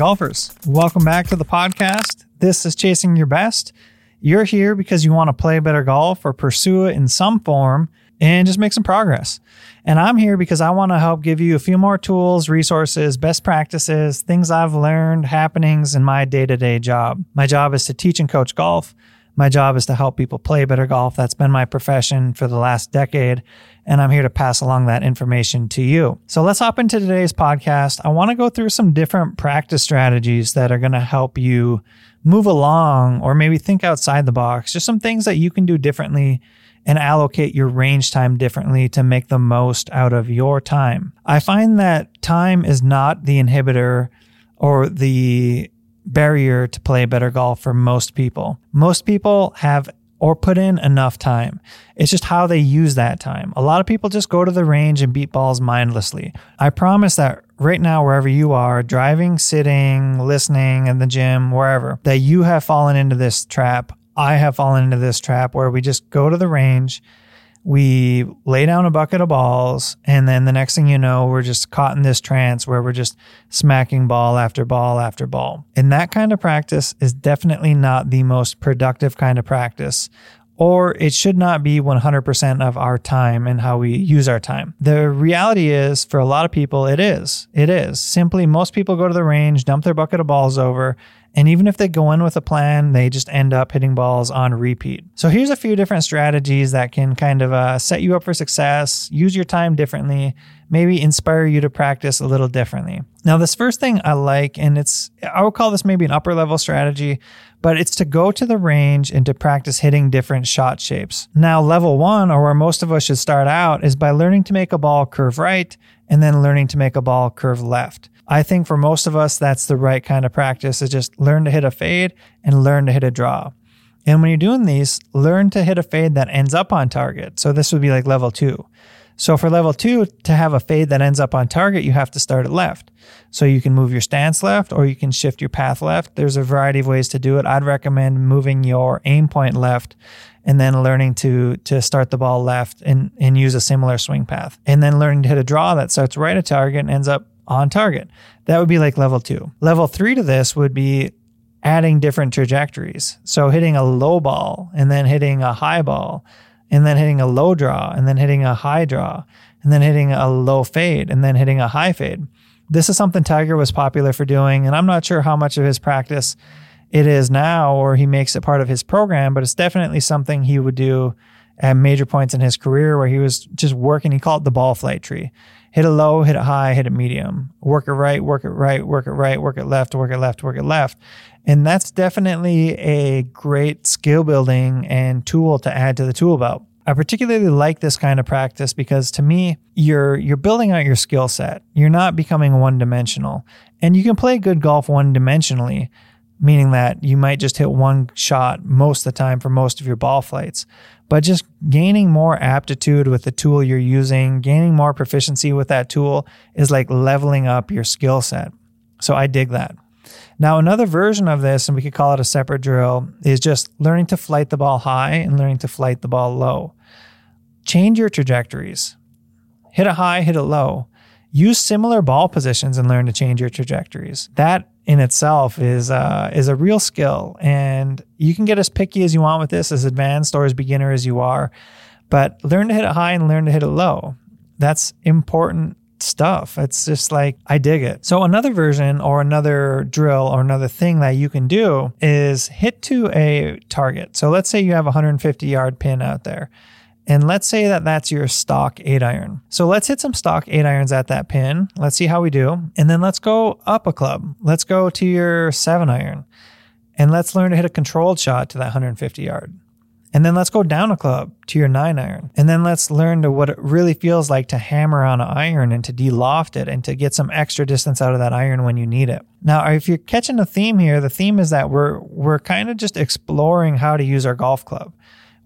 golfers, welcome back to the podcast. This is Chasing Your Best. You're here because you want to play better golf or pursue it in some form and just make some progress. And I'm here because I want to help give you a few more tools, resources, best practices, things I've learned, happenings in my day to day job. My job is to teach and coach golf. My job is to help people play better golf. That's been my profession for the last decade. And I'm here to pass along that information to you. So let's hop into today's podcast. I want to go through some different practice strategies that are going to help you move along or maybe think outside the box. Just some things that you can do differently and allocate your range time differently to make the most out of your time. I find that time is not the inhibitor or the barrier to play better golf for most people. Most people have or put in enough time. It's just how they use that time. A lot of people just go to the range and beat balls mindlessly. I promise that right now, wherever you are, driving, sitting, listening in the gym, wherever, that you have fallen into this trap I have fallen into this trap where we just go to the range, we lay down a bucket of balls, and then the next thing you know, we're just caught in this trance where we're just smacking ball after ball after ball. And that kind of practice is definitely not the most productive kind of practice or it should not be 100% of our time and how we use our time. The reality is, for a lot of people, it is. It is. Simply, most people go to the range, dump their bucket of balls over, and even if they go in with a plan, they just end up hitting balls on repeat. So here's a few different strategies that can kind of uh, set you up for success, use your time differently, maybe inspire you to practice a little differently. Now, this first thing I like, and it's, I would call this maybe an upper level strategy, but it's to go to the range and to practice hitting different shot shapes. Now, level one, or where most of us should start out, is by learning to make a ball curve right and then learning to make a ball curve left. I think for most of us, that's the right kind of practice is just learn to hit a fade and learn to hit a draw. And when you're doing these, learn to hit a fade that ends up on target. So this would be like level two. So for level two, to have a fade that ends up on target, you have to start at left. So you can move your stance left or you can shift your path left. There's a variety of ways to do it. I'd recommend moving your aim point left and then learning to to start the ball left and, and use a similar swing path. And then learning to hit a draw that starts right at target and ends up on target. That would be like level two. Level three to this would be adding different trajectories. So hitting a low ball and then hitting a high ball and then hitting a low draw and then hitting a high draw and then hitting a low fade and then hitting a high fade. This is something Tiger was popular for doing. And I'm not sure how much of his practice it is now or he makes it part of his program, but it's definitely something he would do at major points in his career where he was just working. He called it the ball flight tree hit it low, hit it high, hit it medium, work it right, work it right, work it right, work it left, work it left, work it left. And that's definitely a great skill building and tool to add to the tool belt. I particularly like this kind of practice because to me, you're you're building out your skill set. You're not becoming one-dimensional. And you can play good golf one-dimensionally, meaning that you might just hit one shot most of the time for most of your ball flights but just gaining more aptitude with the tool you're using, gaining more proficiency with that tool is like leveling up your skill set. So I dig that. Now, another version of this, and we could call it a separate drill, is just learning to flight the ball high and learning to flight the ball low. Change your trajectories. Hit it high, hit it low. Use similar ball positions and learn to change your trajectories. That in itself is uh, is a real skill, and you can get as picky as you want with this, as advanced or as beginner as you are. But learn to hit it high and learn to hit it low. That's important stuff. It's just like, I dig it. So, another version or another drill or another thing that you can do is hit to a target. So, let's say you have a 150 yard pin out there. And let's say that that's your stock eight iron. So let's hit some stock eight irons at that pin. Let's see how we do. And then let's go up a club. Let's go to your seven iron and let's learn to hit a controlled shot to that 150 yard. And then let's go down a club to your nine iron. And then let's learn to what it really feels like to hammer on an iron and to de-loft it and to get some extra distance out of that iron when you need it. Now, if you're catching a theme here, the theme is that we're, we're kind of just exploring how to use our golf club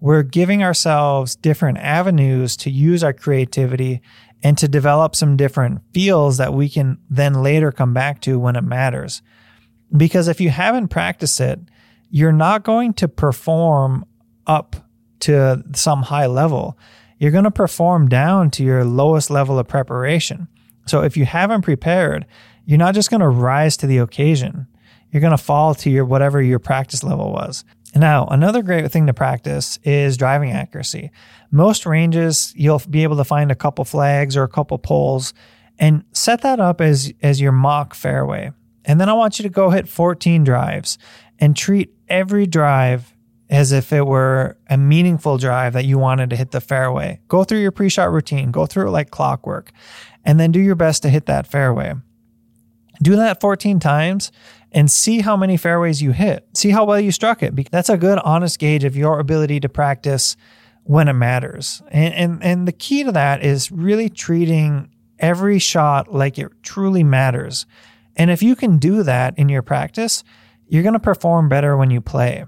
we're giving ourselves different avenues to use our creativity and to develop some different feels that we can then later come back to when it matters. Because if you haven't practiced it, you're not going to perform up to some high level. You're going to perform down to your lowest level of preparation. So if you haven't prepared, you're not just going to rise to the occasion. You're going to fall to your whatever your practice level was. Now, another great thing to practice is driving accuracy. Most ranges, you'll be able to find a couple flags or a couple poles and set that up as, as your mock fairway. And then I want you to go hit 14 drives and treat every drive as if it were a meaningful drive that you wanted to hit the fairway. Go through your pre shot routine, go through it like clockwork, and then do your best to hit that fairway. Do that 14 times and see how many fairways you hit. See how well you struck it. That's a good, honest gauge of your ability to practice when it matters. And, and, and the key to that is really treating every shot like it truly matters. And if you can do that in your practice, you're going to perform better when you play.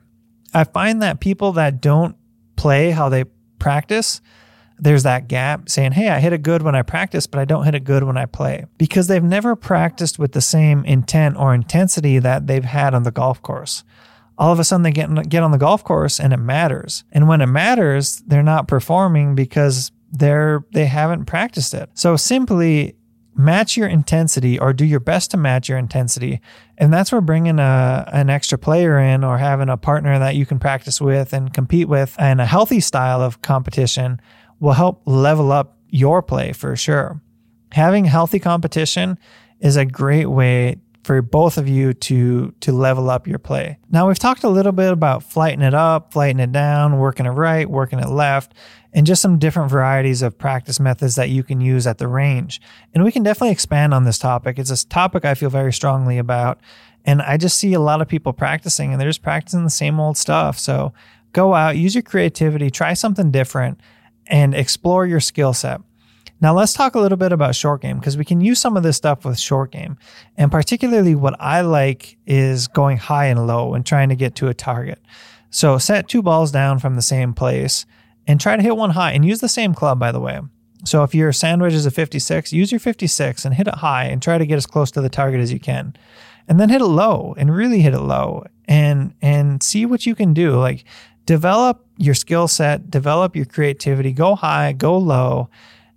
I find that people that don't play how they practice, there's that gap saying, Hey, I hit it good when I practice, but I don't hit it good when I play because they've never practiced with the same intent or intensity that they've had on the golf course. All of a sudden they get, get on the golf course and it matters. And when it matters, they're not performing because they're, they haven't practiced it. So simply match your intensity or do your best to match your intensity. And that's where bringing a, an extra player in or having a partner that you can practice with and compete with and a healthy style of competition will help level up your play for sure. Having healthy competition is a great way for both of you to to level up your play. Now we've talked a little bit about flighting it up, flighting it down, working it right, working it left, and just some different varieties of practice methods that you can use at the range. And we can definitely expand on this topic. It's a topic I feel very strongly about. And I just see a lot of people practicing and they're just practicing the same old stuff. So go out, use your creativity, try something different, and explore your skill set. Now let's talk a little bit about short game because we can use some of this stuff with short game. And particularly what I like is going high and low and trying to get to a target. So set two balls down from the same place and try to hit one high and use the same club, by the way. So if your sand wedge is a 56, use your 56 and hit it high and try to get as close to the target as you can. And then hit it low and really hit it low and and see what you can do. Like develop your skill set, develop your creativity, go high, go low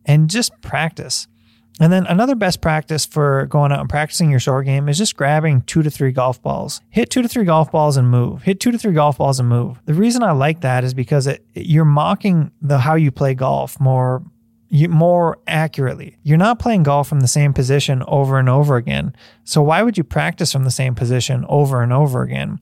and just practice. And then another best practice for going out and practicing your short game is just grabbing two to three golf balls. Hit two to three golf balls and move. Hit two to three golf balls and move. The reason I like that is because it, you're mocking the how you play golf more more accurately. You're not playing golf from the same position over and over again. So why would you practice from the same position over and over again?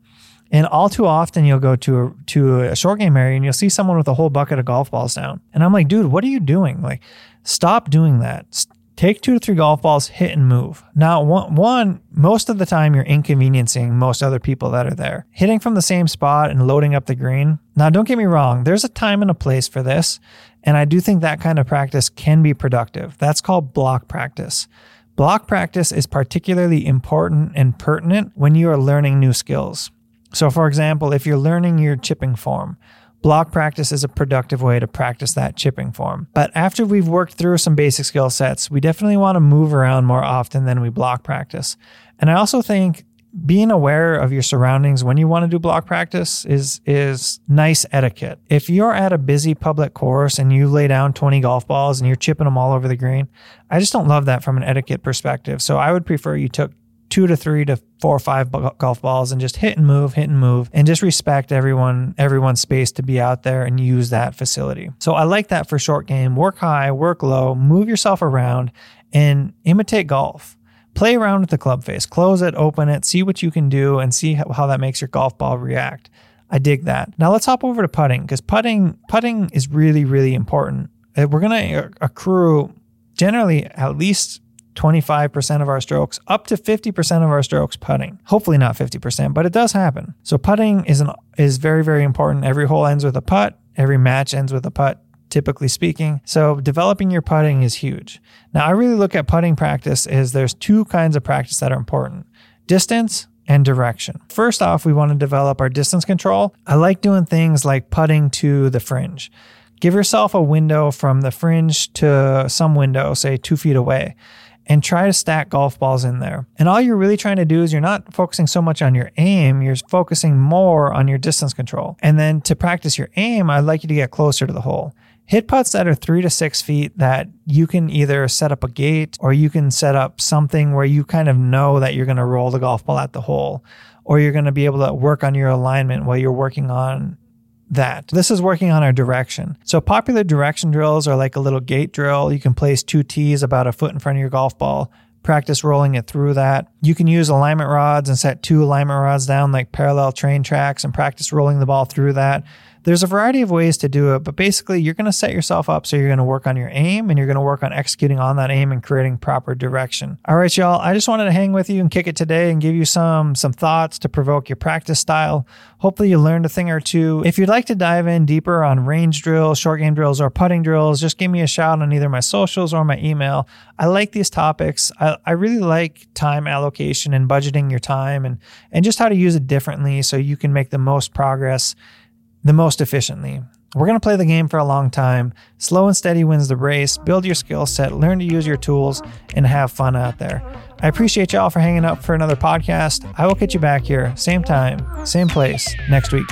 And all too often, you'll go to a, to a short game area and you'll see someone with a whole bucket of golf balls down. And I'm like, dude, what are you doing? Like, stop doing that. Take two to three golf balls, hit and move. Now, one, one, most of the time you're inconveniencing most other people that are there. Hitting from the same spot and loading up the green. Now, don't get me wrong, there's a time and a place for this. And I do think that kind of practice can be productive. That's called block practice. Block practice is particularly important and pertinent when you are learning new skills. So, for example, if you're learning your chipping form, block practice is a productive way to practice that chipping form. But after we've worked through some basic skill sets, we definitely want to move around more often than we block practice. And I also think being aware of your surroundings when you want to do block practice is is nice etiquette. If you're at a busy public course and you lay down 20 golf balls and you're chipping them all over the green, I just don't love that from an etiquette perspective. So I would prefer you took two to three to four or five golf balls and just hit and move, hit and move, and just respect everyone, everyone's space to be out there and use that facility. So I like that for short game. Work high, work low, move yourself around, and imitate golf. Play around with the club face, close it, open it, see what you can do, and see how, that makes your golf ball react. I dig that. Now let's hop over to putting because putting putting is really really important. Uh, we're gonna accrue generally at least 25% of our strokes, up to 50% of our strokes putting. Hopefully not 50%, but it does happen. So putting is an is very very important. Every hole ends with a putt, every match ends with a putt typically speaking. So developing your putting is huge. Now I really look at putting practice is there's two kinds of practice that are important. Distance and direction. First off, we want to develop our distance control. I like doing things like putting to the fringe. Give yourself a window from the fringe to some window, say two feet away and try to stack golf balls in there. And all you're really trying to do is you're not focusing so much on your aim, you're focusing more on your distance control. And then to practice your aim, I'd like you to get closer to the hole. hit putts that are three to six feet that you can either set up a gate or you can set up something where you kind of know that you're going to roll the golf ball at the hole or you're going to be able to work on your alignment while you're working on that. This is working on our direction. So popular direction drills are like a little gate drill. You can place two tees about a foot in front of your golf ball practice rolling it through that. You can use alignment rods and set two alignment rods down like parallel train tracks and practice rolling the ball through that. There's a variety of ways to do it, but basically, you're going to set yourself up so you're going to work on your aim and you're going to work on executing on that aim and creating proper direction. All right, y'all. I just wanted to hang with you and kick it today and give you some some thoughts to provoke your practice style. Hopefully, you learned a thing or two. If you'd like to dive in deeper on range drills, short game drills, or putting drills, just give me a shout on either my socials or my email. I like these topics. I, I really like time allocation and budgeting your time and and just how to use it differently so you can make the most progress the most efficiently. We're going to play the game for a long time. Slow and steady wins the race. Build your skill set, learn to use your tools, and have fun out there. I appreciate y'all for hanging up for another podcast. I will catch you back here, same time, same place, next week.